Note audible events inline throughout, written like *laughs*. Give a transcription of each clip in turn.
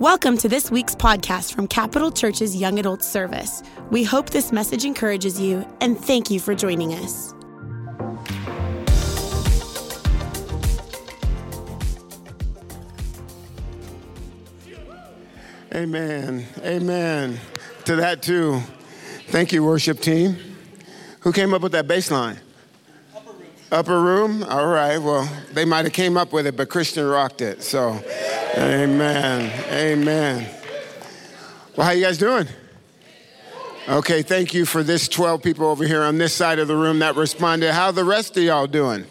Welcome to this week's podcast from Capital Church's Young Adult Service. We hope this message encourages you and thank you for joining us. Amen. Amen. To that too. Thank you, worship team. Who came up with that bass line? Upper room. Upper room? All right. Well, they might have came up with it, but Christian rocked it. So, amen. Amen. Well, how you guys doing? Okay, thank you for this 12 people over here on this side of the room that responded. How the rest of y'all doing?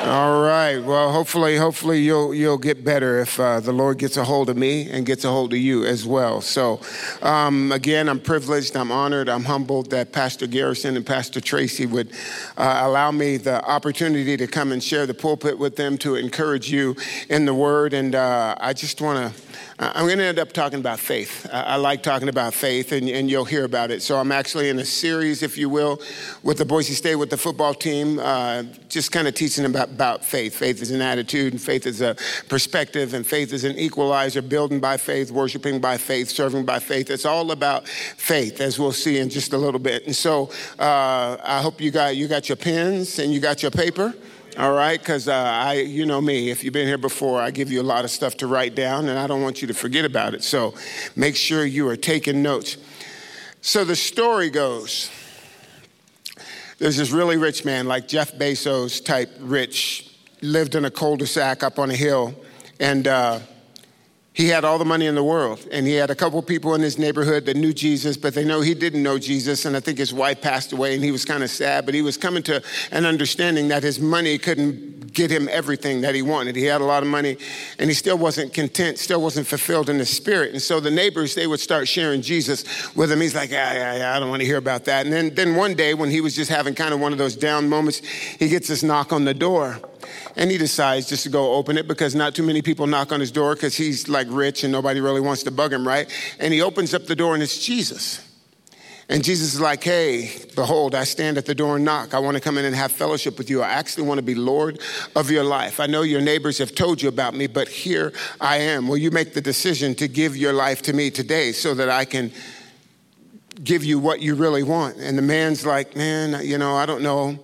All right. Well, hopefully, hopefully you'll you'll get better if uh, the Lord gets a hold of me and gets a hold of you as well. So, um, again, I'm privileged, I'm honored, I'm humbled that Pastor Garrison and Pastor Tracy would uh, allow me the opportunity to come and share the pulpit with them to encourage you in the Word. And uh, I just want to. I'm going to end up talking about faith. I like talking about faith, and, and, you'll hear about it. So I'm actually in a series, if you will, with the Boise State with the football team, uh, just kind of teaching about, about faith. Faith is an attitude, and faith is a perspective, and faith is an equalizer, building by faith, worshiping by faith, serving by faith. It's all about faith, as we'll see in just a little bit. And so uh, I hope you got you got your pens and you got your paper. All right, because uh, I, you know me, if you've been here before, I give you a lot of stuff to write down, and I don't want you to forget about it. So make sure you are taking notes. So the story goes there's this really rich man, like Jeff Bezos type rich, lived in a cul de sac up on a hill, and uh, he had all the money in the world, and he had a couple people in his neighborhood that knew Jesus, but they know he didn't know Jesus. And I think his wife passed away, and he was kind of sad. But he was coming to an understanding that his money couldn't get him everything that he wanted. He had a lot of money, and he still wasn't content, still wasn't fulfilled in the spirit. And so the neighbors they would start sharing Jesus with him. He's like, yeah, yeah, yeah, I don't want to hear about that. And then, then one day, when he was just having kind of one of those down moments, he gets this knock on the door. And he decides just to go open it because not too many people knock on his door because he's like rich and nobody really wants to bug him, right? And he opens up the door and it's Jesus. And Jesus is like, hey, behold, I stand at the door and knock. I want to come in and have fellowship with you. I actually want to be Lord of your life. I know your neighbors have told you about me, but here I am. Will you make the decision to give your life to me today so that I can give you what you really want? And the man's like, man, you know, I don't know.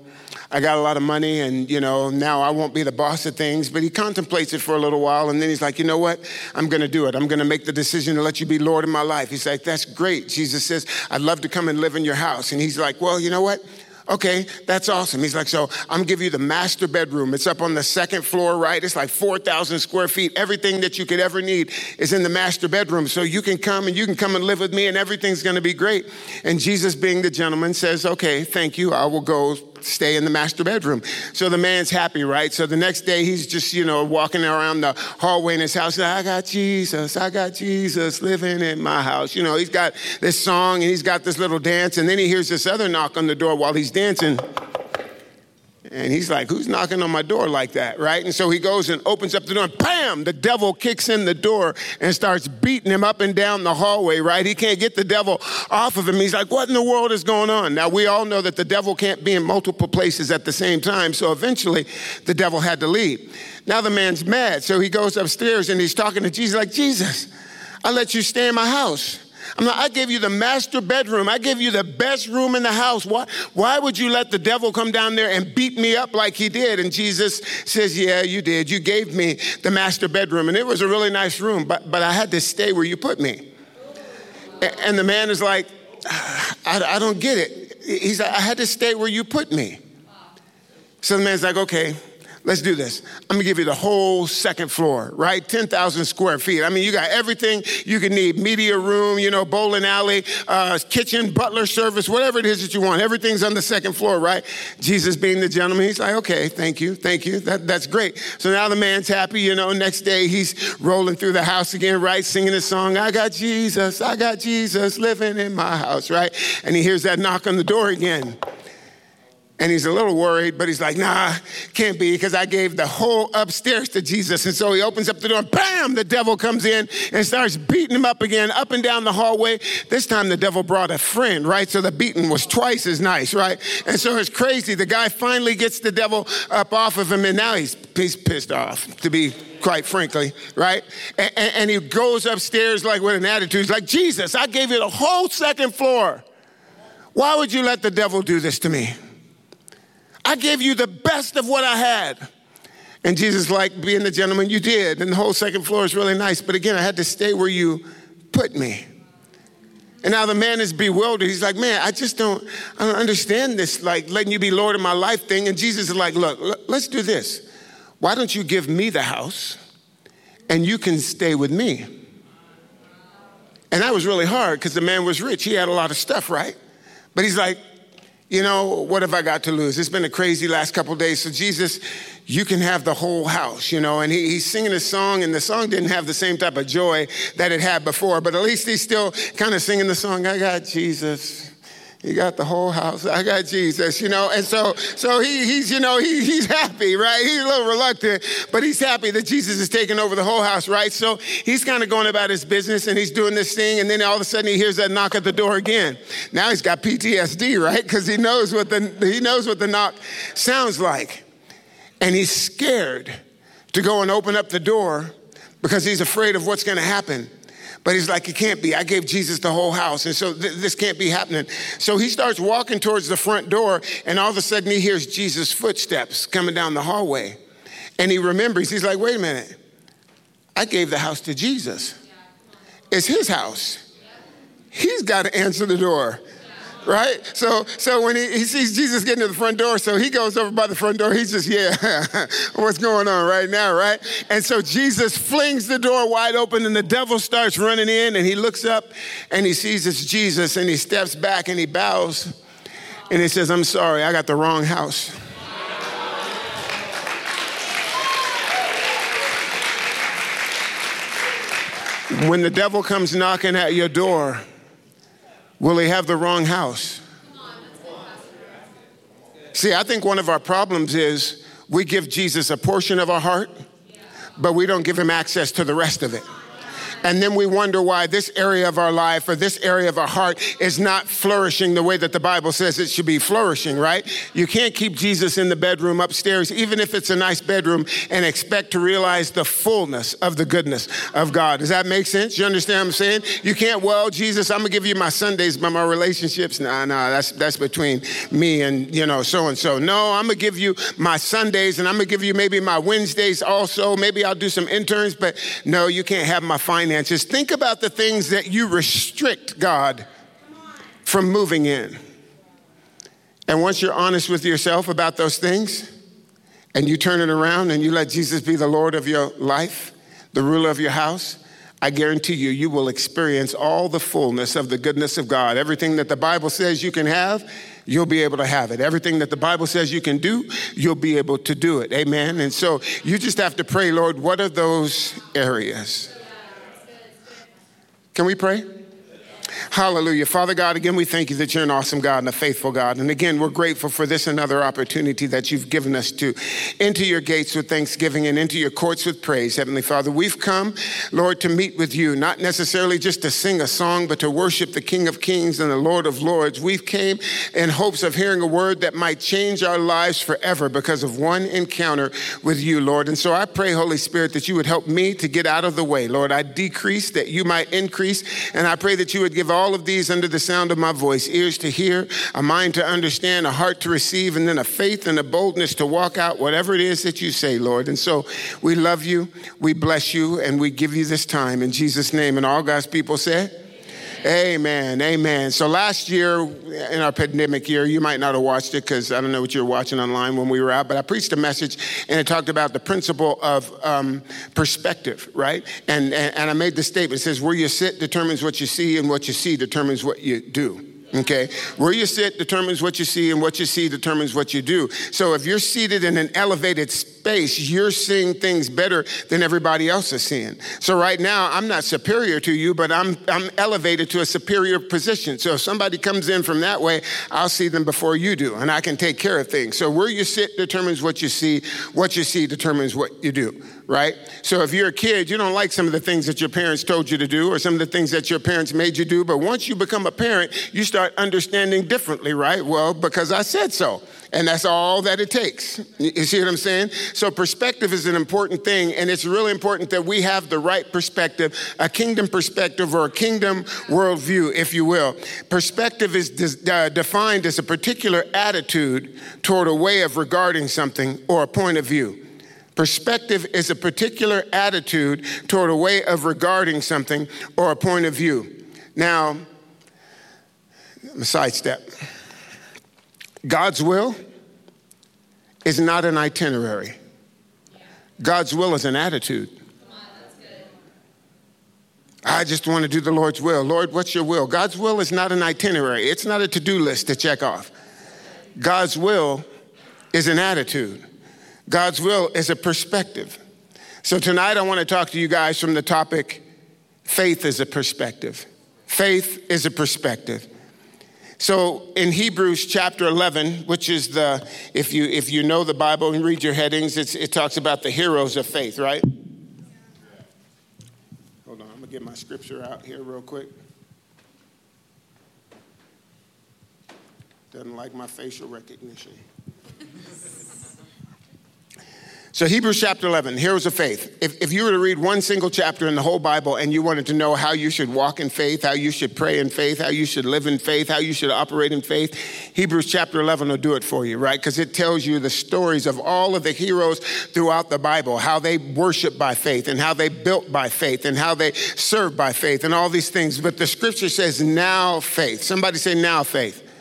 I got a lot of money and, you know, now I won't be the boss of things. But he contemplates it for a little while and then he's like, you know what? I'm going to do it. I'm going to make the decision to let you be Lord in my life. He's like, that's great. Jesus says, I'd love to come and live in your house. And he's like, well, you know what? Okay, that's awesome. He's like, so I'm gonna give you the master bedroom. It's up on the second floor, right? It's like 4,000 square feet. Everything that you could ever need is in the master bedroom. So you can come and you can come and live with me and everything's gonna be great. And Jesus, being the gentleman, says, okay, thank you. I will go stay in the master bedroom. So the man's happy, right? So the next day he's just, you know, walking around the hallway in his house. I got Jesus, I got Jesus living in my house. You know, he's got this song and he's got this little dance. And then he hears this other knock on the door while he's dancing. And he's like, Who's knocking on my door like that? Right? And so he goes and opens up the door, and bam, the devil kicks in the door and starts beating him up and down the hallway, right? He can't get the devil off of him. He's like, What in the world is going on? Now, we all know that the devil can't be in multiple places at the same time. So eventually, the devil had to leave. Now the man's mad. So he goes upstairs and he's talking to Jesus, like, Jesus, I let you stay in my house. I'm like, I gave you the master bedroom. I gave you the best room in the house. Why, why would you let the devil come down there and beat me up like he did? And Jesus says, Yeah, you did. You gave me the master bedroom. And it was a really nice room, but, but I had to stay where you put me. And the man is like, *sighs* I, I don't get it. He's like, I had to stay where you put me. So the man's like, Okay, let's do this. I'm gonna give you the whole second floor, right? 10,000 square feet. I mean, you got everything you can need media room, you know, bowling alley, uh, kitchen, butler service, whatever it is that you want. Everything's on the second floor, right? Jesus being the gentleman, he's like, okay, thank you, thank you. That, that's great. So now the man's happy, you know, next day he's rolling through the house again, right? Singing the song, I got Jesus, I got Jesus living in my house, right? And he hears that knock on the door again. And he's a little worried, but he's like, nah, can't be, because I gave the whole upstairs to Jesus. And so he opens up the door, and bam, the devil comes in and starts beating him up again, up and down the hallway. This time the devil brought a friend, right? So the beating was twice as nice, right? And so it's crazy. The guy finally gets the devil up off of him, and now he's, he's pissed off, to be quite frankly, right? And, and, he goes upstairs like with an attitude. He's like, Jesus, I gave you the whole second floor. Why would you let the devil do this to me? I gave you the best of what I had. And Jesus, like being the gentleman you did, and the whole second floor is really nice. But again, I had to stay where you put me. And now the man is bewildered. He's like, man, I just don't, I don't understand this, like letting you be Lord of my life thing. And Jesus is like, look, let's do this. Why don't you give me the house and you can stay with me? And that was really hard because the man was rich. He had a lot of stuff, right? But he's like, you know, what have I got to lose? It's been a crazy last couple days. So, Jesus, you can have the whole house, you know. And he, he's singing a song, and the song didn't have the same type of joy that it had before, but at least he's still kind of singing the song, I got Jesus. He got the whole house. I got Jesus, you know. And so, so he, he's, you know, he, he's happy, right? He's a little reluctant, but he's happy that Jesus is taking over the whole house, right? So he's kind of going about his business and he's doing this thing. And then all of a sudden he hears that knock at the door again. Now he's got PTSD, right? Because he knows what the, he knows what the knock sounds like. And he's scared to go and open up the door because he's afraid of what's going to happen. But he's like, it can't be. I gave Jesus the whole house. And so th- this can't be happening. So he starts walking towards the front door, and all of a sudden he hears Jesus' footsteps coming down the hallway. And he remembers, he's like, wait a minute. I gave the house to Jesus. It's his house. He's got to answer the door right? So, so when he, he sees Jesus getting to the front door, so he goes over by the front door. He's just, yeah, *laughs* what's going on right now, right? And so Jesus flings the door wide open, and the devil starts running in, and he looks up and he sees it's Jesus, and he steps back and he bows, and he says, I'm sorry, I got the wrong house. When the devil comes knocking at your door, Will he have the wrong house? See, I think one of our problems is we give Jesus a portion of our heart, but we don't give him access to the rest of it. And then we wonder why this area of our life or this area of our heart is not flourishing the way that the Bible says it should be flourishing, right? You can't keep Jesus in the bedroom upstairs, even if it's a nice bedroom, and expect to realize the fullness of the goodness of God. Does that make sense? You understand what I'm saying? You can't, well, Jesus, I'm gonna give you my Sundays, but my relationships, nah, nah, that's that's between me and you know so and so. No, I'm gonna give you my Sundays and I'm gonna give you maybe my Wednesdays also. Maybe I'll do some interns, but no, you can't have my finances finances, think about the things that you restrict God from moving in. And once you're honest with yourself about those things, and you turn it around and you let Jesus be the Lord of your life, the ruler of your house, I guarantee you, you will experience all the fullness of the goodness of God. Everything that the Bible says you can have, you'll be able to have it. Everything that the Bible says you can do, you'll be able to do it. Amen. And so you just have to pray, Lord, what are those areas? Can we pray? Hallelujah. Father God, again, we thank you that you're an awesome God and a faithful God. And again, we're grateful for this another opportunity that you've given us to enter your gates with thanksgiving and into your courts with praise. Heavenly Father, we've come, Lord, to meet with you, not necessarily just to sing a song, but to worship the King of Kings and the Lord of Lords. We've came in hopes of hearing a word that might change our lives forever because of one encounter with you, Lord. And so I pray, Holy Spirit, that you would help me to get out of the way. Lord, I decrease that you might increase. And I pray that you would give all of these under the sound of my voice ears to hear, a mind to understand, a heart to receive, and then a faith and a boldness to walk out whatever it is that you say, Lord. And so we love you, we bless you, and we give you this time in Jesus' name. And all God's people said, Amen. Amen. So last year, in our pandemic year, you might not have watched it because I don't know what you were watching online when we were out, but I preached a message and it talked about the principle of um, perspective, right? And, and, and I made the statement it says, where you sit determines what you see, and what you see determines what you do. Okay? Where you sit determines what you see, and what you see determines what you do. So if you're seated in an elevated space, you're seeing things better than everybody else is seeing. So right now, I'm not superior to you, but I'm, I'm elevated to a superior position. So if somebody comes in from that way, I'll see them before you do, and I can take care of things. So where you sit determines what you see, what you see determines what you do right? So if you're a kid, you don't like some of the things that your parents told you to do or some of the things that your parents made you do. But once you become a parent, you start understanding differently, right? Well, because I said so. And that's all that it takes. You see what I'm saying? So perspective is an important thing, and it's really important that we have the right perspective, a kingdom perspective or a kingdom worldview, if you will. Perspective is uh, defined as a particular attitude toward a way of regarding something or a point of view. Perspective is a particular attitude toward a way of regarding something or a point of view. Now, a sidestep. God's will is not an itinerary. God's will is an attitude. I just want to do the Lord's will. Lord, what's your will? God's will is not an itinerary, it's not a to do list to check off. God's will is an attitude. God's will is a perspective. So tonight I want to talk to you guys from the topic faith is a perspective. Faith is a perspective. So in Hebrews chapter 11, which is the, if you, if you know the Bible and read your headings, it talks about the heroes of faith, right? Hold on, I'm gonna get my scripture out here real quick. Doesn't like my facial recognition. *laughs* So, Hebrews chapter 11, heroes of faith. If, if you were to read one single chapter in the whole Bible and you wanted to know how you should walk in faith, how you should pray in faith, how you should live in faith, how you should operate in faith, Hebrews chapter 11 will do it for you, right? Because it tells you the stories of all of the heroes throughout the Bible, how they worship by faith and how they built by faith and how they served by faith and all these things. But the scripture says now faith. Somebody say now faith.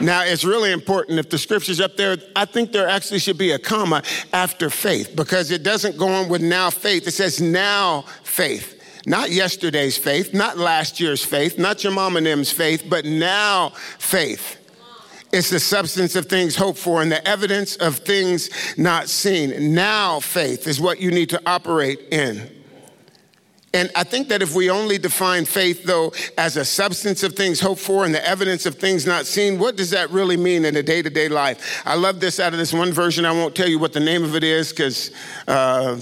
Now, it's really important if the scripture's up there, I think there actually should be a comma after faith because it doesn't go on with now faith. It says now faith. Not yesterday's faith, not last year's faith, not your mom and them's faith, but now faith. It's the substance of things hoped for and the evidence of things not seen. Now faith is what you need to operate in. And I think that if we only define faith, though, as a substance of things hoped for and the evidence of things not seen, what does that really mean in a day to day life? I love this out of this one version. I won't tell you what the name of it is because uh,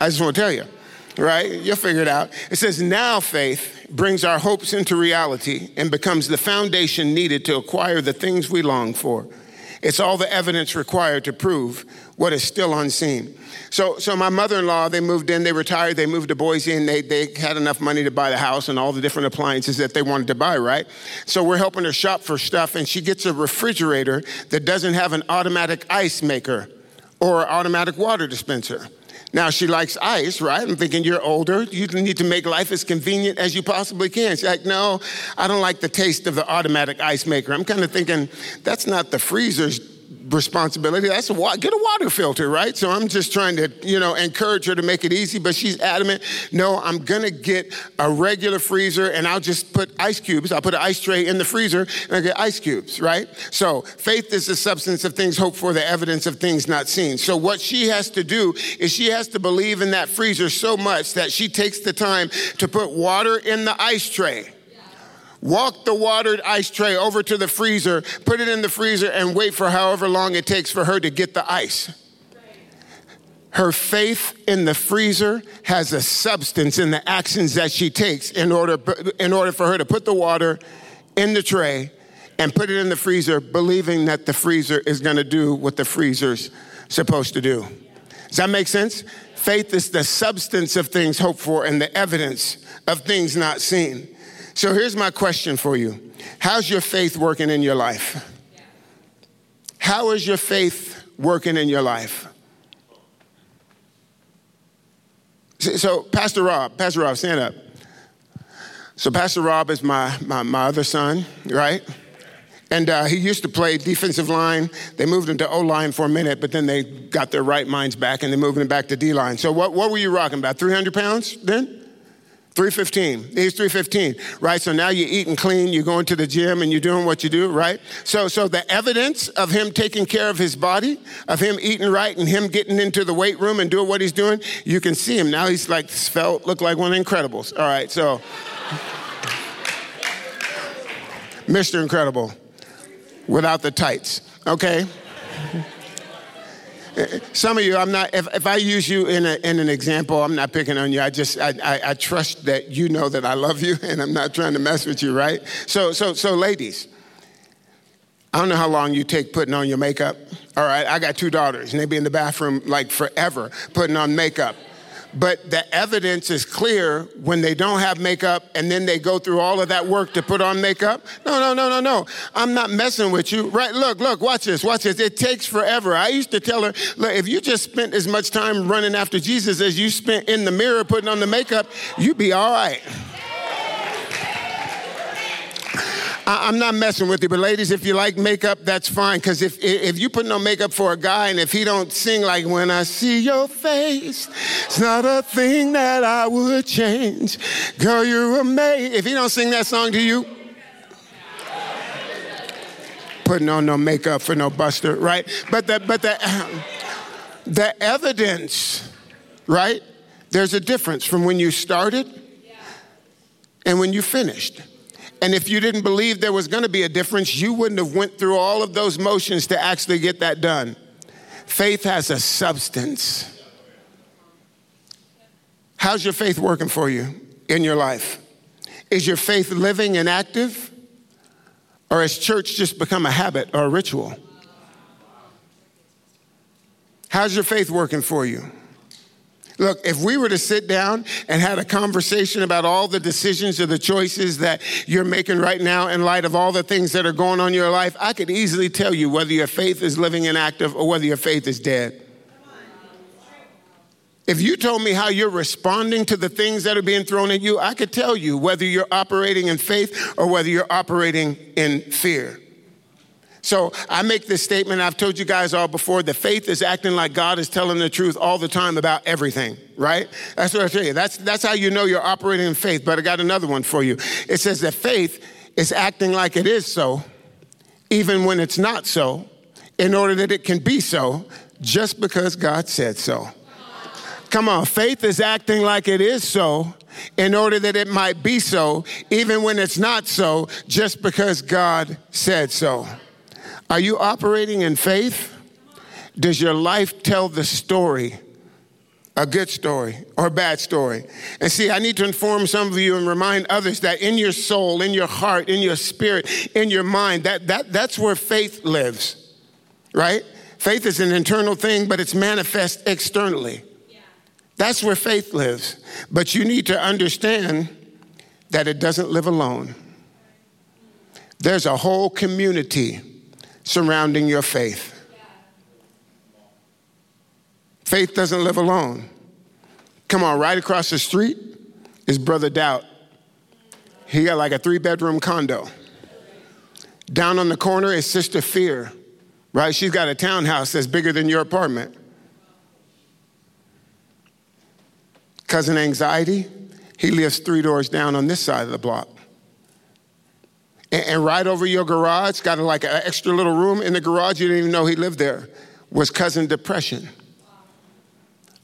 I just won't tell you, right? You'll figure it out. It says, Now faith brings our hopes into reality and becomes the foundation needed to acquire the things we long for. It's all the evidence required to prove what is still unseen. So, so my mother-in-law, they moved in, they retired, they moved to Boise, and they, they had enough money to buy the house and all the different appliances that they wanted to buy, right? So we're helping her shop for stuff, and she gets a refrigerator that doesn't have an automatic ice maker or automatic water dispenser. Now, she likes ice, right? I'm thinking you're older. You need to make life as convenient as you possibly can. She's like, no, I don't like the taste of the automatic ice maker. I'm kind of thinking that's not the freezer's responsibility. That's a get a water filter, right? So I'm just trying to, you know, encourage her to make it easy, but she's adamant, no, I'm gonna get a regular freezer and I'll just put ice cubes. I'll put an ice tray in the freezer and I get ice cubes, right? So faith is the substance of things hoped for, the evidence of things not seen. So what she has to do is she has to believe in that freezer so much that she takes the time to put water in the ice tray walk the watered ice tray over to the freezer, put it in the freezer, and wait for however long it takes for her to get the ice. Her faith in the freezer has a substance in the actions that she takes in order, in order for her to put the water in the tray and put it in the freezer, believing that the freezer is gonna do what the freezer's supposed to do. Does that make sense? Faith is the substance of things hoped for and the evidence of things not seen. So here's my question for you How's your faith working in your life? How is your faith working in your life? So, Pastor Rob, Pastor Rob, stand up. So, Pastor Rob is my, my, my other son, right? And uh, he used to play defensive line. They moved him to O line for a minute, but then they got their right minds back and they moved him back to D line. So, what, what were you rocking about? 300 pounds then? 315. He's 315, right? So now you're eating clean, you're going to the gym and you're doing what you do, right? So, so the evidence of him taking care of his body, of him eating right and him getting into the weight room and doing what he's doing, you can see him. Now he's like, felt, look like one of the Incredibles. All right, so. *laughs* Mr. Incredible without the tights, okay? Some of you, I'm not, if, if I use you in, a, in an example, I'm not picking on you. I just, I, I, I trust that you know that I love you *laughs* and I'm not trying to mess with you, right? So, so, so ladies, I don't know how long you take putting on your makeup. All right, I got two daughters, and they be in the bathroom like forever putting on makeup. But the evidence is clear when they don't have makeup and then they go through all of that work to put on makeup. No, no, no, no, no. I'm not messing with you. Right? Look, look, watch this, watch this. It takes forever. I used to tell her, look, if you just spent as much time running after Jesus as you spent in the mirror putting on the makeup, you'd be all right. I, am not messing with you, but ladies, if you like makeup, that's fine. Because if if you put no makeup for a guy, and if he don't sing like "When I See Your Face," it's not a thing that I would change. Girl, you're amazing. If he don't sing that song to you, putting on no makeup for no buster, right? But the but the *clears throat* the evidence, right? There's a difference from when you started and when you finished. And if you didn't believe there was going to be a difference, you wouldn't have went through all of those motions to actually get that done. Faith has a substance. How's your faith working for you in your life? Is your faith living and active? Or has church just become a habit or a ritual? How's your faith working for you? Look, if we were to sit down and had a conversation about all the decisions or the choices that you're making right now in light of all the things that are going on in your life, I could easily tell you whether your faith is living and active or whether your faith is dead. If you told me how you're responding to the things that are being thrown at you, I could tell you whether you're operating in faith or whether you're operating in fear. So I make this statement, I've told you guys all before, the faith is acting like God is telling the truth all the time about everything, right? That's what I tell you. That's, that's how you know you're operating in faith. But I got another one for you. It says that faith is acting like it is so, even when it's not so, in order that it can be so, just because God said so. Come on, faith is acting like it is so in order that it might be so, even when it's not so, just because God said so. Are you operating in faith? Does your life tell the story? A good story or a bad story. And see, I need to inform some of you and remind others that in your soul, in your heart, in your spirit, in your mind, that, that, that's where faith lives, right? Faith is an internal thing, but it's manifest externally. That's where faith lives. But you need to understand that it doesn't live alone. There's a whole community surrounding your faith. Faith doesn't live alone. Come on, right across the street is Brother Doubt. He got like a three bedroom condo. Down on the corner is Sister Fear, right? She's got a townhouse that's bigger than your apartment. Cousin Anxiety, he lives three doors down on this side of the block. And, and right over your garage, got like an extra little room in the garage, you didn't even know he lived there, was cousin depression.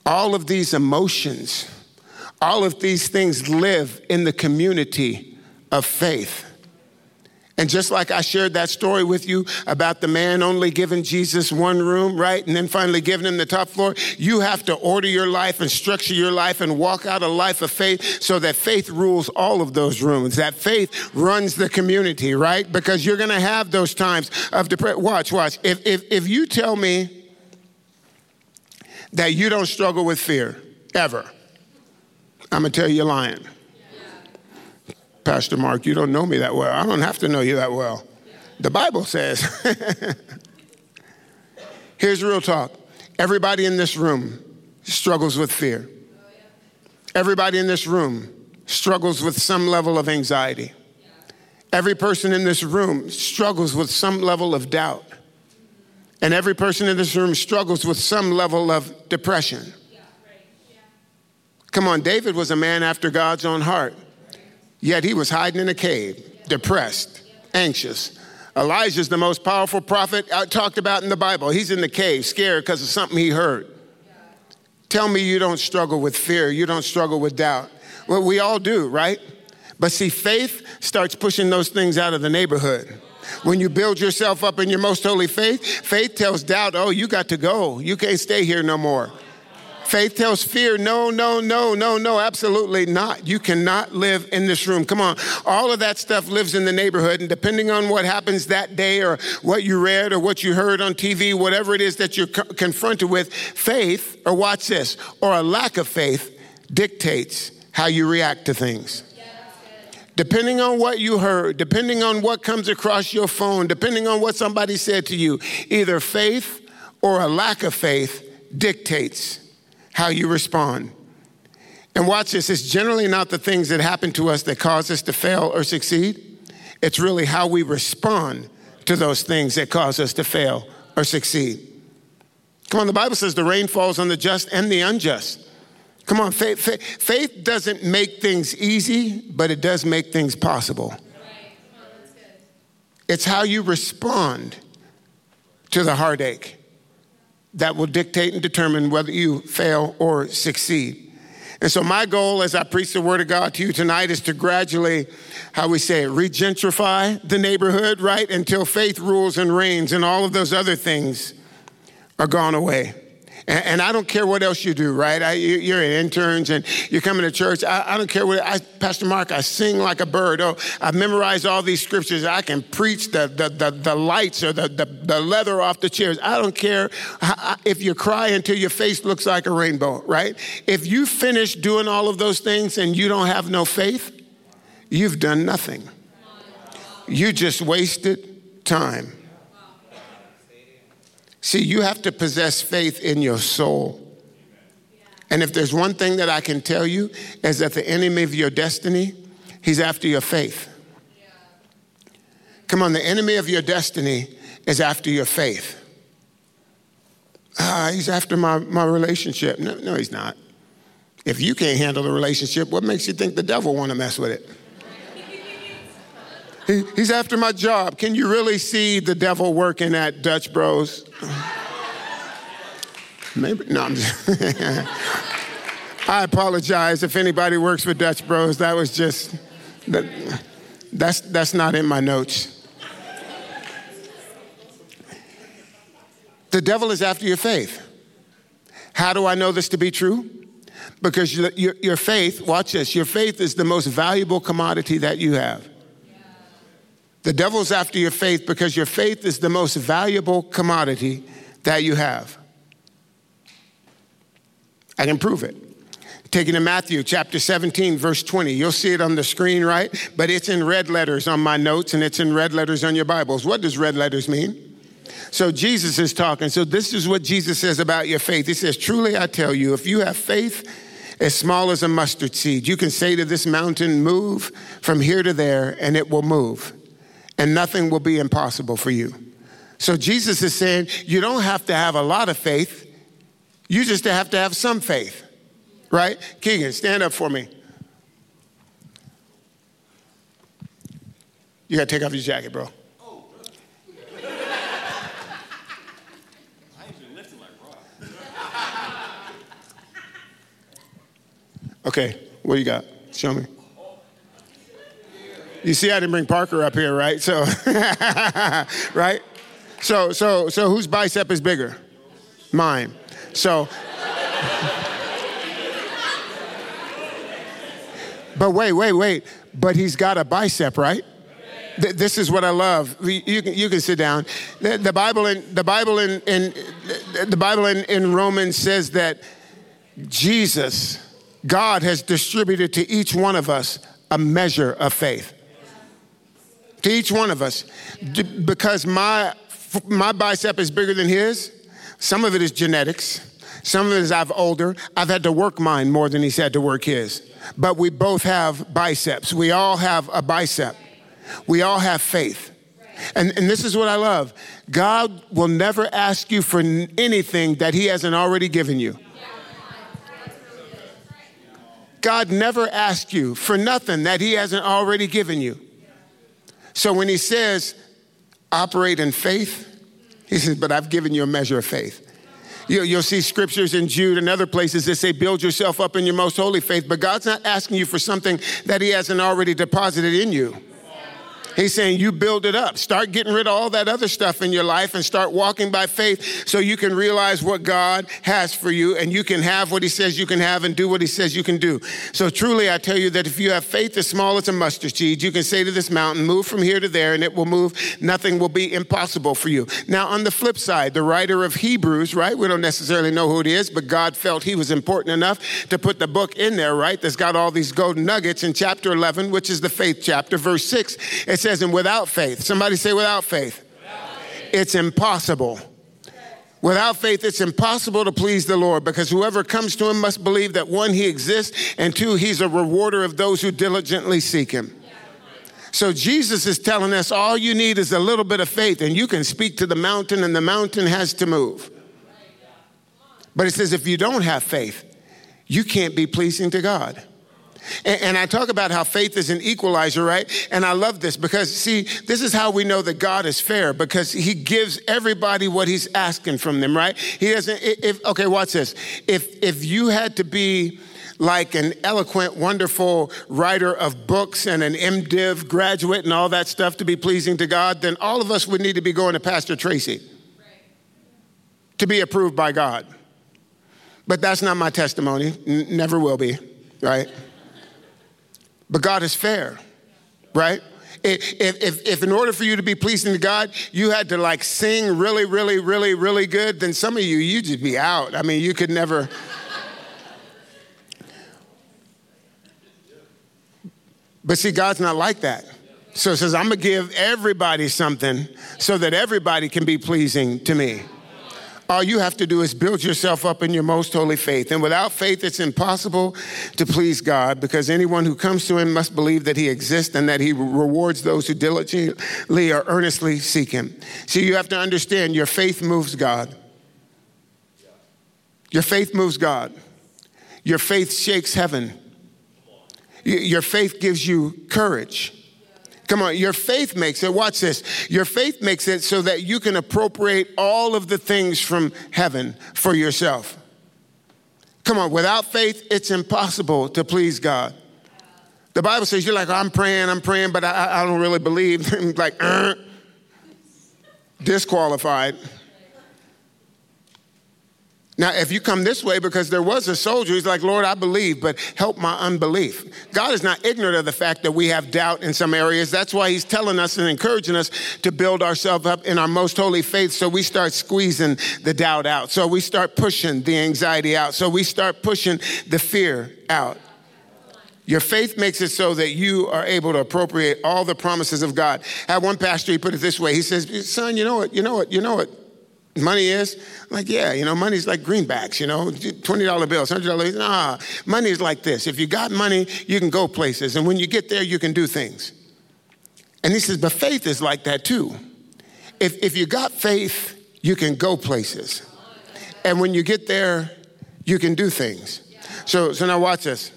All of these emotions, all of these things live in the community of faith. And just like I shared that story with you about the man only giving Jesus one room, right? And then finally giving him the top floor, you have to order your life and structure your life and walk out a life of faith so that faith rules all of those rooms, that faith runs the community, right? Because you're gonna have those times of depression. Watch, watch. If, if, if you tell me that you don't struggle with fear, ever, I'm gonna tell you you're lying. Pastor Mark, you don't know me that well. I don't have to know you that well. The Bible says. *laughs* Here's real talk everybody in this room struggles with fear. Everybody in this room struggles with some level of anxiety. Every person in this room struggles with some level of doubt. And every person in this room struggles with some level of depression. Come on, David was a man after God's own heart. Yet he was hiding in a cave, depressed, anxious. Elijah's the most powerful prophet I talked about in the Bible. He's in the cave, scared because of something he heard. Tell me you don't struggle with fear, you don't struggle with doubt. Well, we all do, right? But see, faith starts pushing those things out of the neighborhood. When you build yourself up in your most holy faith, faith tells doubt, oh, you got to go. You can't stay here no more. Faith tells fear, no, no, no, no, no, absolutely not. You cannot live in this room. Come on. All of that stuff lives in the neighborhood. And depending on what happens that day or what you read or what you heard on TV, whatever it is that you're co- confronted with, faith, or watch this, or a lack of faith dictates how you react to things. Depending on what you heard, depending on what comes across your phone, depending on what somebody said to you, either faith or a lack of faith dictates how you respond. And watch this, it's generally not the things that happen to us that cause us to fail or succeed. It's really how we respond to those things that cause us to fail or succeed. Come on, the Bible says the rain falls on the just and the unjust. Come on, faith, faith, faith doesn't make things easy, but it does make things possible. It's how you respond to the heartache that will dictate and determine whether you fail or succeed. And so, my goal as I preach the Word of God to you tonight is to gradually, how we say it, regentrify the neighborhood, right? Until faith rules and reigns and all of those other things are gone away. And, and, I don't care what else you do, right? I, you, are an interns and you're coming to church. I, I don't care what, I, Pastor Mark, I sing like a bird. Oh, I've memorized all these scriptures. I can preach the, the, the, the lights or the, the, the, leather off the chairs. I don't care if you cry until your face looks like a rainbow, right? If you finish doing all of those things and you don't have no faith, you've done nothing. You just wasted time. See, you have to possess faith in your soul. And if there's one thing that I can tell you, is that the enemy of your destiny, he's after your faith. Come on, the enemy of your destiny is after your faith. Ah, he's after my, my relationship. No, no, he's not. If you can't handle the relationship, what makes you think the devil want to mess with it? He, he's after my job. Can you really see the devil working at Dutch Bros? Maybe, no, I'm just. *laughs* I apologize if anybody works for Dutch Bros. That was just, that, that's, that's not in my notes. The devil is after your faith. How do I know this to be true? Because your, your, your faith, watch this, your faith is the most valuable commodity that you have. The devil's after your faith because your faith is the most valuable commodity that you have. I can prove it. Taking to Matthew chapter 17, verse 20. You'll see it on the screen, right? But it's in red letters on my notes and it's in red letters on your Bibles. What does red letters mean? So Jesus is talking. So this is what Jesus says about your faith. He says, Truly I tell you, if you have faith as small as a mustard seed, you can say to this mountain, Move from here to there, and it will move and nothing will be impossible for you. So Jesus is saying you don't have to have a lot of faith, you just have to have some faith, right? Keegan, stand up for me. You gotta take off your jacket, bro. Okay, what do you got? Show me. You see, I didn't bring Parker up here, right? So, *laughs* right? So, so, so whose bicep is bigger? Mine. So, *laughs* but wait, wait, wait. But he's got a bicep, right? this is what I love. You can, you can sit down. The, the Bible in the Bible in, in the Bible in, in Romans says that Jesus, God has distributed to each one of us a measure of faith to each one of us because my, my bicep is bigger than his. Some of it is genetics. Some of it is I've older. I've had to work mine more than he's had to work his. But we both have biceps. We all have a bicep. We all have faith. And, and this is what I love God will never ask you for anything that he hasn't already given you. God never asks you for nothing that he hasn't already given you. So when he says, operate in faith, he says, but I've given you a measure of faith. You'll see scriptures in Jude and other places that say, build yourself up in your most holy faith, but God's not asking you for something that he hasn't already deposited in you. He's saying you build it up. Start getting rid of all that other stuff in your life and start walking by faith so you can realize what God has for you and you can have what He says you can have and do what He says you can do. So truly, I tell you that if you have faith as small as a mustard seed, you can say to this mountain, move from here to there, and it will move. Nothing will be impossible for you. Now, on the flip side, the writer of Hebrews, right? We don't necessarily know who it is, but God felt He was important enough to put the book in there, right? That's got all these golden nuggets in chapter 11, which is the faith chapter, verse 6. It says, and without faith, somebody say without faith, without faith. it's impossible. Without faith, it's impossible to please the Lord because whoever comes to him must believe that one, he exists, and two, he's a rewarder of those who diligently seek him. So Jesus is telling us all you need is a little bit of faith, and you can speak to the mountain, and the mountain has to move. But he says if you don't have faith, you can't be pleasing to God. And, and, I talk about how faith is an equalizer, right? And I love this because, see, this is how we know that God is fair because He gives everybody what He's asking from them, right? He doesn't. If okay, watch this. If if you had to be like an eloquent, wonderful writer of books and an MDiv graduate and all that stuff to be pleasing to God, then all of us would need to be going to Pastor Tracy to be approved by God. But that's not my testimony. N- never will be, right? But God is fair, right? If, if, if in order for you to be pleasing to God, you had to like sing really, really, really, really good, then some of you, you'd just be out. I mean, you could never. *laughs* But see, God's not like that. So it says, I'm gonna give everybody something so that everybody can be pleasing to me. All you have to do is build yourself up in your most holy faith. And without faith, it's impossible to please God because anyone who comes to him must believe that he exists and that he rewards those who diligently or earnestly seek him. See, you have to understand your faith moves God. Your faith moves God. Your faith shakes heaven. Your faith gives you courage. Come on, your faith makes it. Watch this. Your faith makes it so that you can appropriate all of the things from heaven for yourself. Come on, without faith, it's impossible to please God. The Bible says you're like, I'm praying, I'm praying, but I, I don't really believe. *laughs* like, uh, disqualified. Now, if you come this way because there was a soldier, he's like, Lord, I believe, but help my unbelief. God is not ignorant of the fact that we have doubt in some areas. That's why he's telling us and encouraging us to build ourselves up in our most holy faith. So we start squeezing the doubt out. So we start pushing the anxiety out. So we start pushing the fear out. Your faith makes it so that you are able to appropriate all the promises of God. I had one pastor, he put it this way. He says, Son, you know what, you know what, you know what money is? I'm like, yeah, you know, money's like greenbacks, you know, $20 bills, $100 bills. Nah, money is like this. If you got money, you can go places. And when you get there, you can do things. And he says, but faith is like that too. If, if you got faith, you can go places. And when you get there, you can do things. So, so now watch this.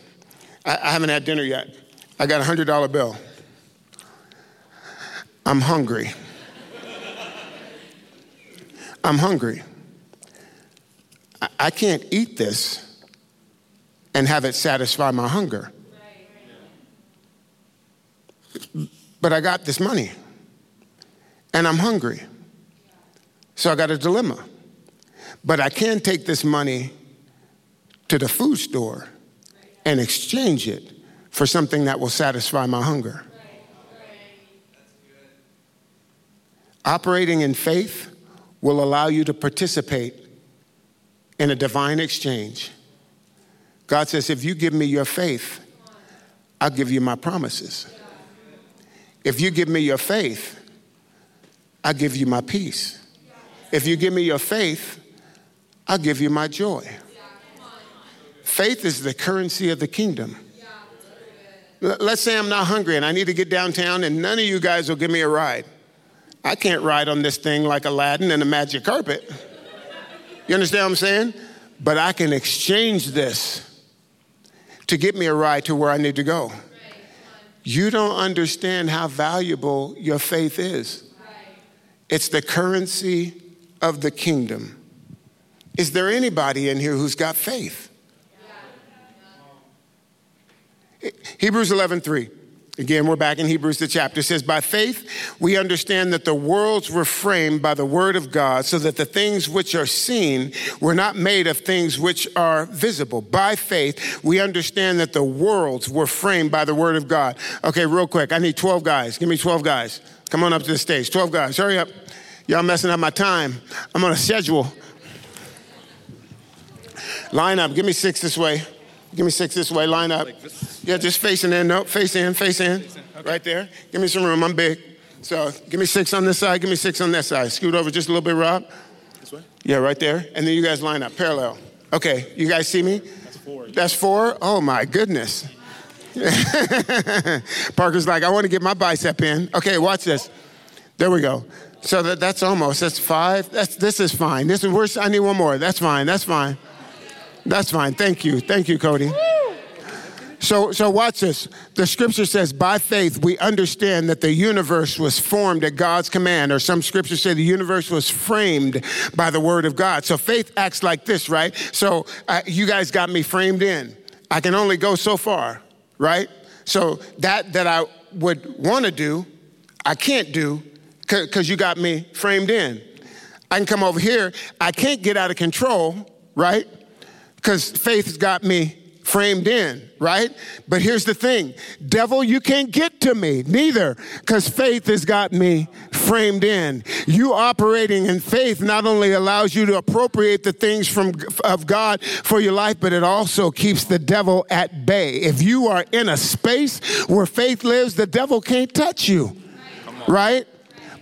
I, I haven't had dinner yet. I got a $100 bill. I'm hungry. I'm hungry. I can't eat this and have it satisfy my hunger. But I got this money and I'm hungry. So I got a dilemma. But I can take this money to the food store and exchange it for something that will satisfy my hunger. Operating in faith will allow you to participate in a divine exchange. God says, if you give me your faith, I'll give you my promises. If you give me your faith, I'll give you my peace. If you give me your faith, I'll give you my joy. Faith is the currency of the kingdom. Let's say I'm not hungry and I need to get downtown, and none of you guys will give me a ride. I can't ride on this thing like Aladdin and a magic carpet. You understand what I'm saying? But I can exchange this to get me a ride to where I need to go. You don't understand how valuable your faith is. It's the currency of the kingdom. Is there anybody in here who's got faith? Hebrews 11:3. Again, we're back in Hebrews, the chapter. It says, By faith, we understand that the worlds were framed by the word of God, so that the things which are seen were not made of things which are visible. By faith, we understand that the worlds were framed by the word of God. Okay, real quick. I need 12 guys. Give me 12 guys. Come on up to the stage. 12 guys. Hurry up. Y'all messing up my time. I'm on a schedule. Line up. Give me six this way. Give me six this way. Line up. Like yeah, just facing in. No, face in, face in. Face in. Okay. Right there. Give me some room. I'm big. So give me six on this side. Give me six on that side. Scoot over just a little bit, Rob. This way? Yeah, right there. And then you guys line up parallel. Okay, you guys see me? That's four. That's four? Oh my goodness. *laughs* Parker's like, I want to get my bicep in. Okay, watch this. There we go. So that, that's almost, that's five. That's, this is fine. This is worse. I need one more. That's fine. That's fine. That's fine. Thank you. Thank you, Cody. So, so watch this. The scripture says, by faith, we understand that the universe was formed at God's command, or some scriptures say the universe was framed by the word of God. So faith acts like this, right? So uh, you guys got me framed in. I can only go so far, right? So that that I would want to do, I can't do because you got me framed in. I can come over here. I can't get out of control, right? Because faith's got me framed in, right? But here's the thing devil, you can't get to me, neither, because faith has got me framed in. You operating in faith not only allows you to appropriate the things from, of God for your life, but it also keeps the devil at bay. If you are in a space where faith lives, the devil can't touch you, right?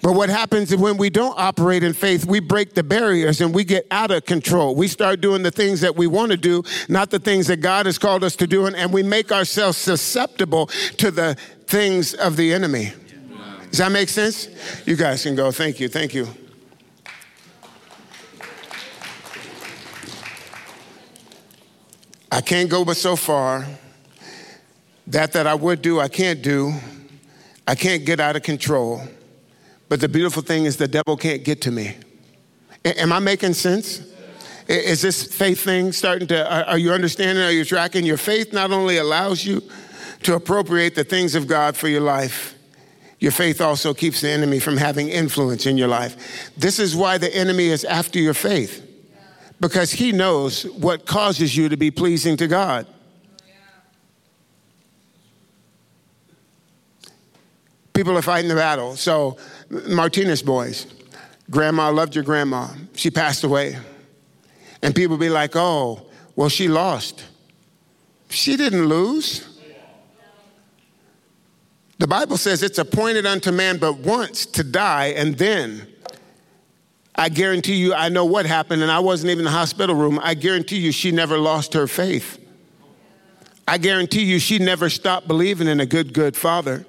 But what happens is when we don't operate in faith, we break the barriers and we get out of control. We start doing the things that we want to do, not the things that God has called us to do, and we make ourselves susceptible to the things of the enemy. Does that make sense? You guys can go. Thank you. Thank you. I can't go but so far. That that I would do, I can't do. I can't get out of control. But the beautiful thing is the devil can't get to me. A- am I making sense? Is this faith thing starting to, are you understanding? Are you tracking? Your faith not only allows you to appropriate the things of God for your life, your faith also keeps the enemy from having influence in your life. This is why the enemy is after your faith, because he knows what causes you to be pleasing to God. People are fighting the battle. So Martinez boys. Grandma loved your grandma. She passed away. And people be like, oh, well, she lost. She didn't lose. The Bible says it's appointed unto man but once to die, and then I guarantee you, I know what happened, and I wasn't even in the hospital room. I guarantee you, she never lost her faith. I guarantee you, she never stopped believing in a good, good father.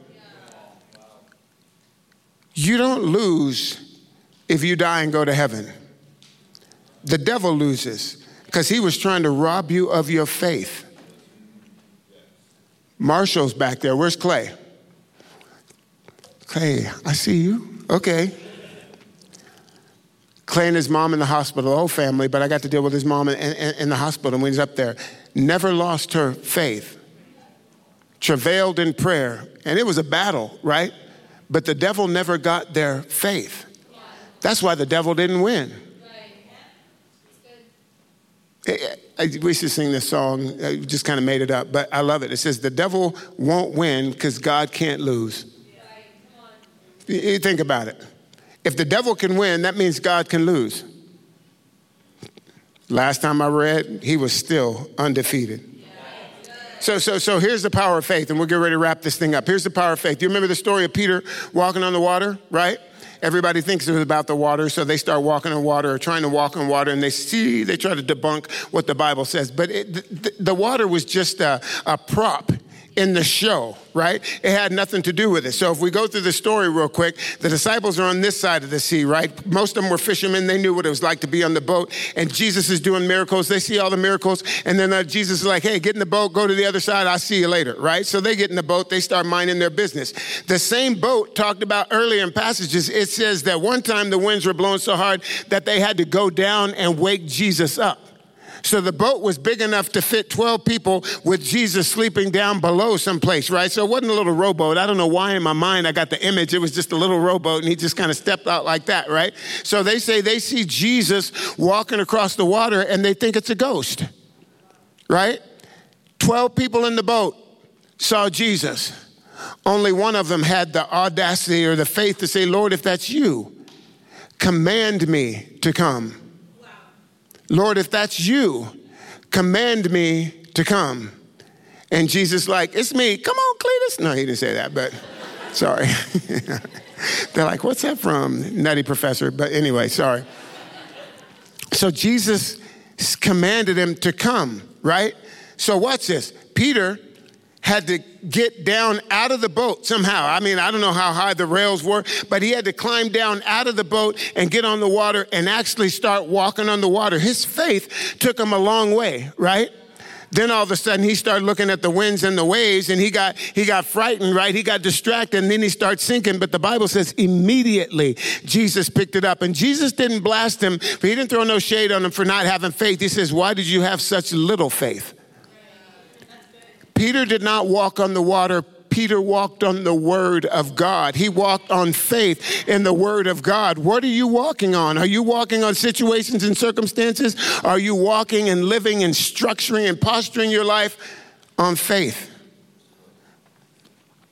You don't lose if you die and go to heaven. The devil loses because he was trying to rob you of your faith. Marshall's back there. Where's Clay? Clay, I see you. Okay. Clay and his mom in the hospital, whole family, but I got to deal with his mom in, in, in the hospital when he's up there. Never lost her faith, travailed in prayer. And it was a battle, right? But the devil never got their faith. That's why the devil didn't win. we should sing this song. I just kind of made it up, but I love it. It says, The devil won't win because God can't lose. You think about it. If the devil can win, that means God can lose. Last time I read, he was still undefeated. So, so, so here's the power of faith, and we'll get ready to wrap this thing up. Here's the power of faith. Do you remember the story of Peter walking on the water, right? Everybody thinks it was about the water, so they start walking on water or trying to walk on water, and they see, they try to debunk what the Bible says. But it, the, the, water was just a, a prop in the show, right? It had nothing to do with it. So if we go through the story real quick, the disciples are on this side of the sea, right? Most of them were fishermen. They knew what it was like to be on the boat. And Jesus is doing miracles. They see all the miracles. And then uh, Jesus is like, hey, get in the boat, go to the other side. I'll see you later, right? So they get in the boat. They start minding their business. The same boat talked about earlier in passages, it says that one time the winds were blowing so hard that they had to go down and wake Jesus up. So the boat was big enough to fit 12 people with Jesus sleeping down below someplace, right? So it wasn't a little rowboat. I don't know why in my mind I got the image. It was just a little rowboat and he just kind of stepped out like that, right? So they say they see Jesus walking across the water and they think it's a ghost, right? 12 people in the boat saw Jesus. Only one of them had the audacity or the faith to say, Lord, if that's you, command me to come. Lord, if that's you, command me to come. And Jesus, like, it's me. Come on, Cletus. No, he didn't say that, but *laughs* sorry. *laughs* They're like, what's that from? Nutty professor. But anyway, sorry. So Jesus commanded him to come, right? So watch this. Peter had to get down out of the boat somehow. I mean, I don't know how high the rails were, but he had to climb down out of the boat and get on the water and actually start walking on the water. His faith took him a long way, right? Then all of a sudden he started looking at the winds and the waves and he got he got frightened, right? He got distracted and then he starts sinking. But the Bible says immediately Jesus picked it up. And Jesus didn't blast him, but he didn't throw no shade on him for not having faith. He says, Why did you have such little faith? Peter did not walk on the water. Peter walked on the word of God. He walked on faith in the word of God. What are you walking on? Are you walking on situations and circumstances? Are you walking and living and structuring and posturing your life on faith?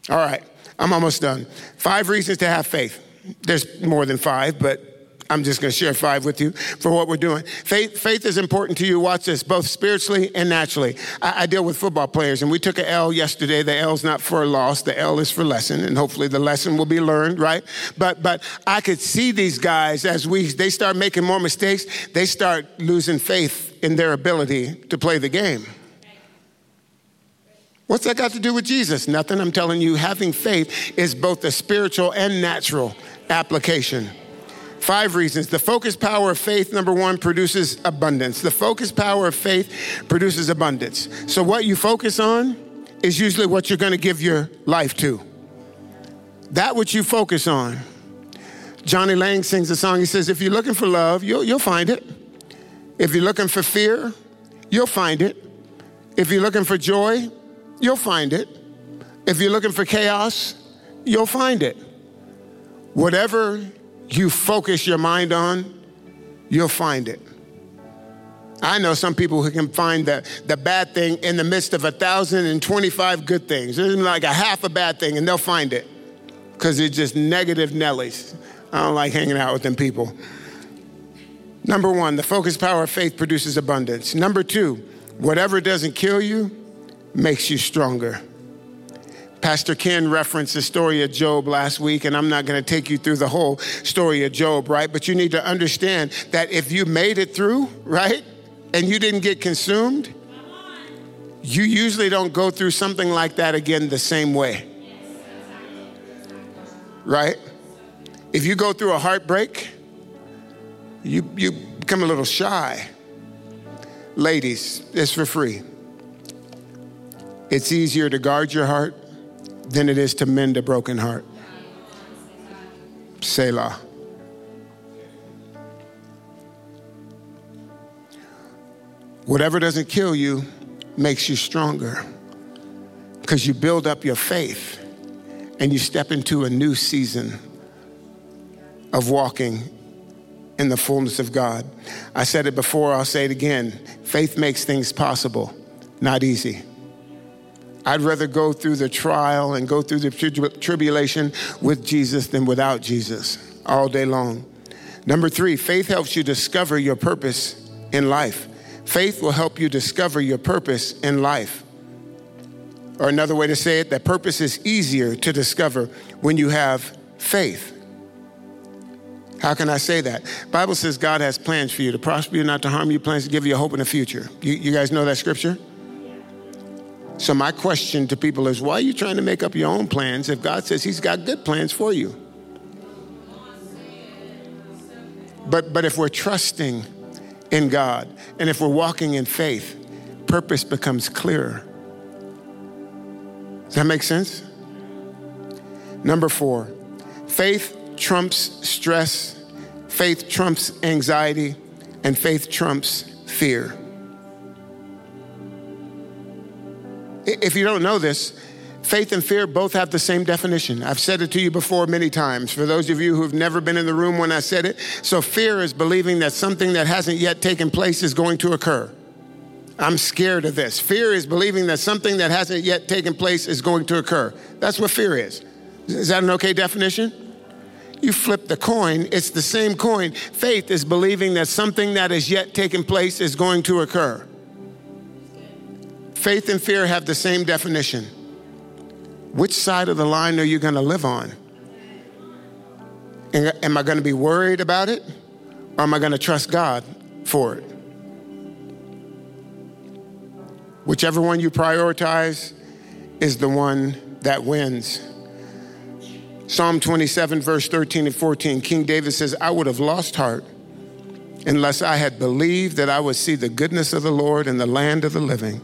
All right, I'm almost done. Five reasons to have faith. There's more than five, but I'm just going to share five with you for what we're doing. Faith, faith is important to you. Watch this, both spiritually and naturally. I, I deal with football players, and we took an L yesterday. The L is not for loss. The L is for lesson, and hopefully the lesson will be learned, right? But but I could see these guys as we they start making more mistakes. They start losing faith in their ability to play the game. What's that got to do with Jesus? Nothing. I'm telling you, having faith is both a spiritual and natural application. Five reasons. The focus power of faith, number one, produces abundance. The focus power of faith produces abundance. So, what you focus on is usually what you're going to give your life to. That which you focus on. Jonny Lang sings a song. He says, If you're looking for love, you'll, you'll find it. If you're looking for fear, you'll find it. If you're looking for joy, you'll find it. If you're looking for chaos, you'll find it. Whatever you focus your mind on, you'll find it. I know some people who can find the, the bad thing in the midst of a thousand and twenty-five good things. There's like a half a bad thing, and they'll find it because it's just negative Nellies. I don't like hanging out with them people. Number one, the focus power of faith produces abundance. Number two, whatever doesn't kill you makes you stronger. Pastor Ken referenced the story of Job last week, and I'm not going to take you through the whole story of Job, right? But you need to understand that if you made it through, right, and you didn't get consumed, you usually don't go through something like that again the same way. Right? If you go through a heartbreak, you, you become a little shy. Ladies, it's for free. It's easier to guard your heart than it is to mend a broken heart. Selah. Whatever doesn't kill you makes you stronger because you build up your faith and you step into a new season of walking in the fullness of God. I said it before, I'll say it again. Faith makes things possible, not easy. I'd rather go through the trial and go through the tribulation with Jesus than without Jesus all day long. Number three, faith helps you discover your purpose in life. Faith will help you discover your purpose in life. Or another way to say it, that purpose is easier to discover when you have faith. How can I say that? Bible says God has plans for you to prosper you, not to harm you, plans to give you a hope in the future. You, you guys know that scripture? So, my question to people is why are you trying to make up your own plans if God says He's got good plans for you? But, but if we're trusting in God and if we're walking in faith, purpose becomes clearer. Does that make sense? Number four, faith trumps stress, faith trumps anxiety, and faith trumps fear. If you don't know this, faith and fear both have the same definition. I've said it to you before many times. For those of you who've never been in the room when I said it, so fear is believing that something that hasn't yet taken place is going to occur. I'm scared of this. Fear is believing that something that hasn't yet taken place is going to occur. That's what fear is. Is that an okay definition? You flip the coin, it's the same coin. Faith is believing that something that has yet taken place is going to occur. Faith and fear have the same definition. Which side of the line are you going to live on? Am I going to be worried about it? Or am I going to trust God for it? Whichever one you prioritize is the one that wins. Psalm 27, verse 13 and 14, King David says, I would have lost heart unless I had believed that I would see the goodness of the Lord in the land of the living.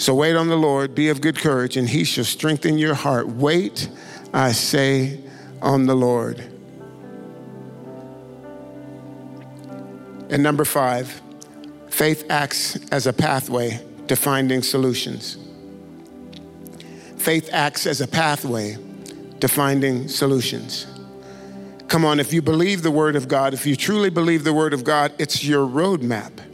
So wait on the Lord, be of good courage, and he shall strengthen your heart. Wait, I say, on the Lord. And number five, faith acts as a pathway to finding solutions. Faith acts as a pathway to finding solutions. Come on, if you believe the Word of God, if you truly believe the Word of God, it's your roadmap.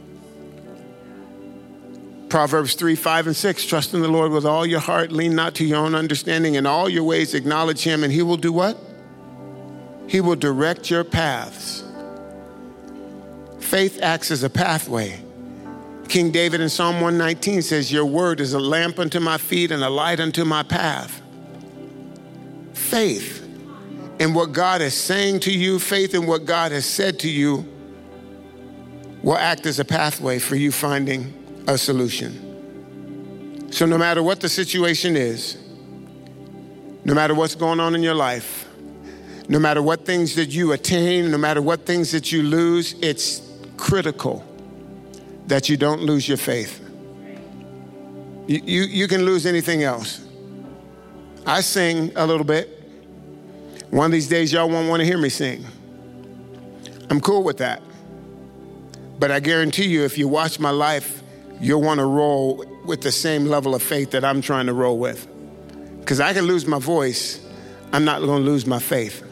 Proverbs 3, 5, and 6 Trust in the Lord with all your heart, lean not to your own understanding, in all your ways acknowledge Him, and He will do what? He will direct your paths. Faith acts as a pathway King David in Psalm 119 says, Your word is a lamp unto my feet and a light unto my path. Faith in what God is saying to you, faith in what God has said to you, will act as a pathway for you finding a solution. So, no matter what the situation is, no matter what's going on in your life, no matter what things that you attain, no matter what things that you lose, it's critical that you don't lose your faith. You, you, you can lose anything else. I sing a little bit. One of these days, y'all won't want to hear me sing. I'm cool with that. But I guarantee you, if you watch my life, you'll want to roll with the same level of faith that I'm trying to roll with. Because I can lose my voice, I'm not going to lose my faith.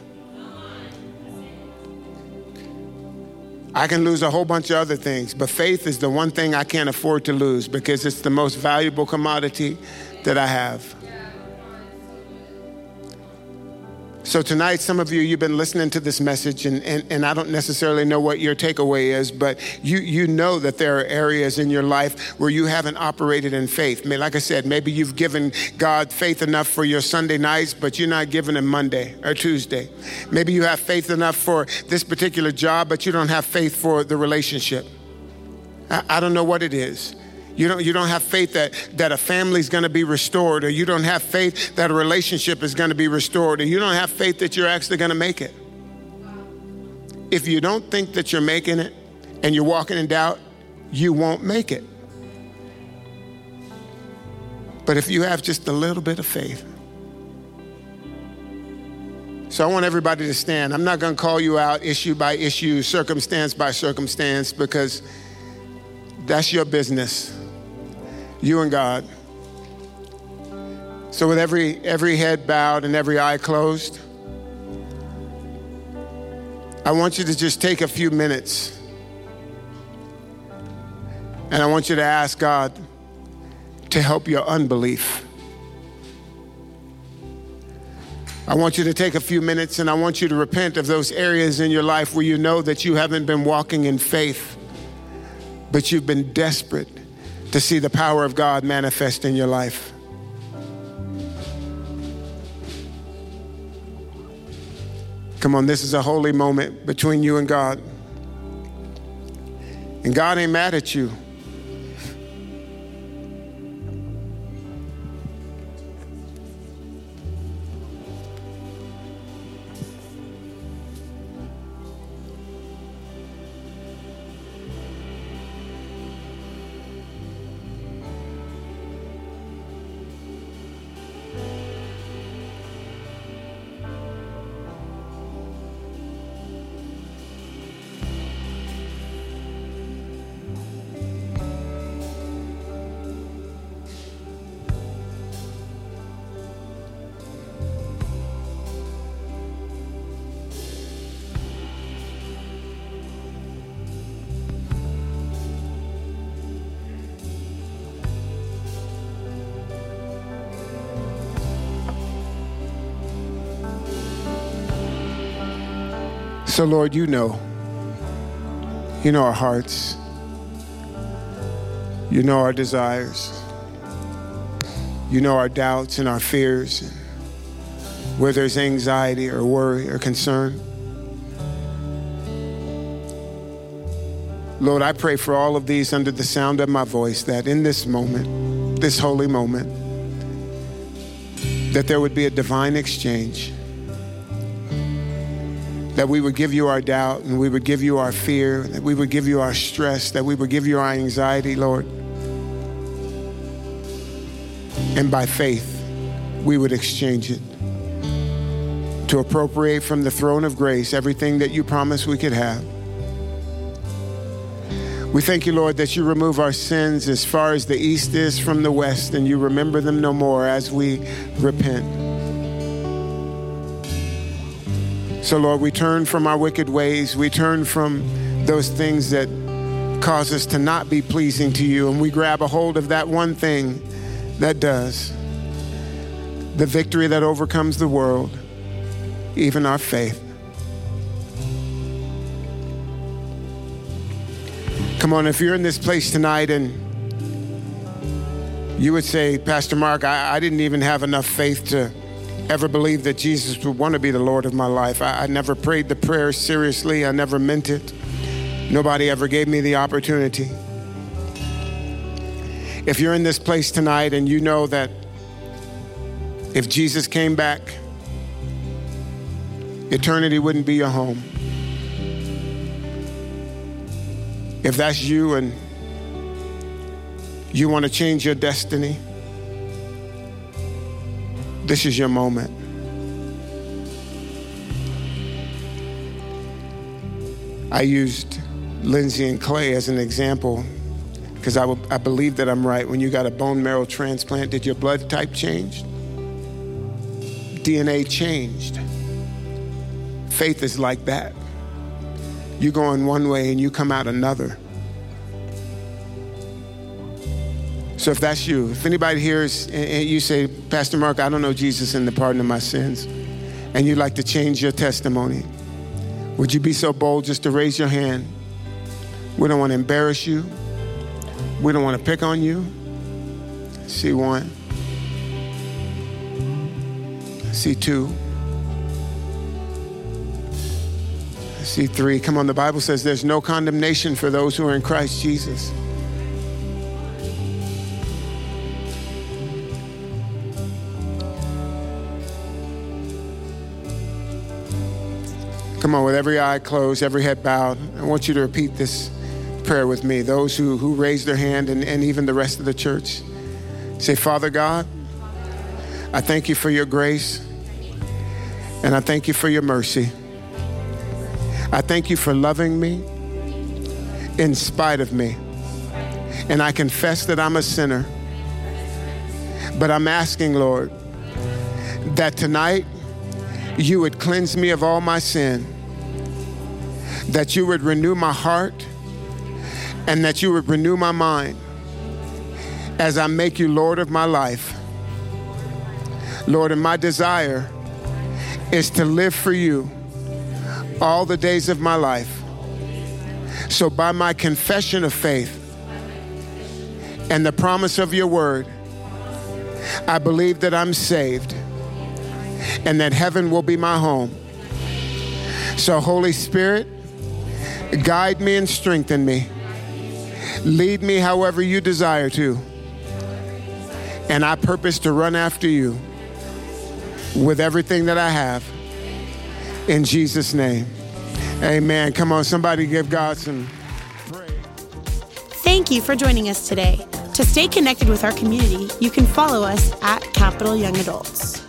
I can lose a whole bunch of other things, but faith is the one thing I can't afford to lose because it's the most valuable commodity that I have. So, tonight, some of you, you've been listening to this message, and, and, and I don't necessarily know what your takeaway is, but you, you know that there are areas in your life where you haven't operated in faith. I mean, like I said, maybe you've given God faith enough for your Sunday nights, but you're not giving Him Monday or Tuesday. Maybe you have faith enough for this particular job, but you don't have faith for the relationship. I, I don't know what it is. You don't, you don't have faith that, that a family's gonna be restored, or you don't have faith that a relationship is gonna be restored, or you don't have faith that you're actually gonna make it. If you don't think that you're making it and you're walking in doubt, you won't make it. But if you have just a little bit of faith, so I want everybody to stand. I'm not going to call you out issue by issue, circumstance by circumstance, because that's your business you and God. So with every every head bowed and every eye closed, I want you to just take a few minutes and I want you to ask God to help your unbelief. I want you to take a few minutes and I want you to repent of those areas in your life where you know that you haven't been walking in faith, but you've been desperate to see the power of God manifest in your life. Come on, this is a holy moment between you and God. And God ain't mad at you. So, Lord, you know. You know our hearts. You know our desires. You know our doubts and our fears, where there's anxiety or worry or concern. Lord, I pray for all of these under the sound of my voice that in this moment, this holy moment, that there would be a divine exchange. That we would give you our doubt and we would give you our fear, that we would give you our stress, that we would give you our anxiety, Lord. And by faith, we would exchange it to appropriate from the throne of grace everything that you promised we could have. We thank you, Lord, that you remove our sins as far as the east is from the west, and you remember them no more as we repent. So, Lord, we turn from our wicked ways. We turn from those things that cause us to not be pleasing to you, and we grab a hold of that one thing that does the victory that overcomes the world, even our faith. Come on, if you're in this place tonight and you would say, Pastor Mark, I, I, didn't even have enough faith to ever believe that Jesus would want to be the Lord of my life. I, I never prayed the prayer seriously, I never meant it. Nobody ever gave me the opportunity. If you're in this place tonight and you know that if Jesus came back, eternity wouldn't be your home. If that's you and you want to change your destiny, this is your moment. I used Lindsay and Clay as an example because I, believe that I'm right. When you got a bone marrow transplant, did your blood type change? DNA changed. Faith is like that you go in one way and you come out another. So if that's you, if anybody here is, and you say, Pastor Mark, I don't know Jesus in the pardon of my sins, and you'd like to change your testimony, would you be so bold just to raise your hand? We don't want to embarrass you. We don't want to pick on you. See one. See two. See, three. Come on, the Bible says there's no condemnation for those who are in Christ Jesus. Come on, with every eye closed, every head bowed, I want you to repeat this prayer with me. Those who, who raised their hand and, and even the rest of the church. Say, Father God, I thank you for your grace and I thank you for your mercy. I thank you for loving me in spite of me. And I confess that I'm a sinner. But I'm asking, Lord, that tonight you would cleanse me of all my sin, that you would renew my heart, and that you would renew my mind as I make you Lord of my life. Lord, and my desire is to live for you all the days of my life. So, by my confession of faith and the promise of your word, I believe that I'm saved and that heaven will be my home. So, Holy Spirit, guide me and strengthen me. Lead me however you desire to. And I purpose to run after you with everything that I have. In Jesus' name. Amen. Come on, somebody give God some praise. Thank you for joining us today. To stay connected with our community, you can follow us at Capital Young Adults.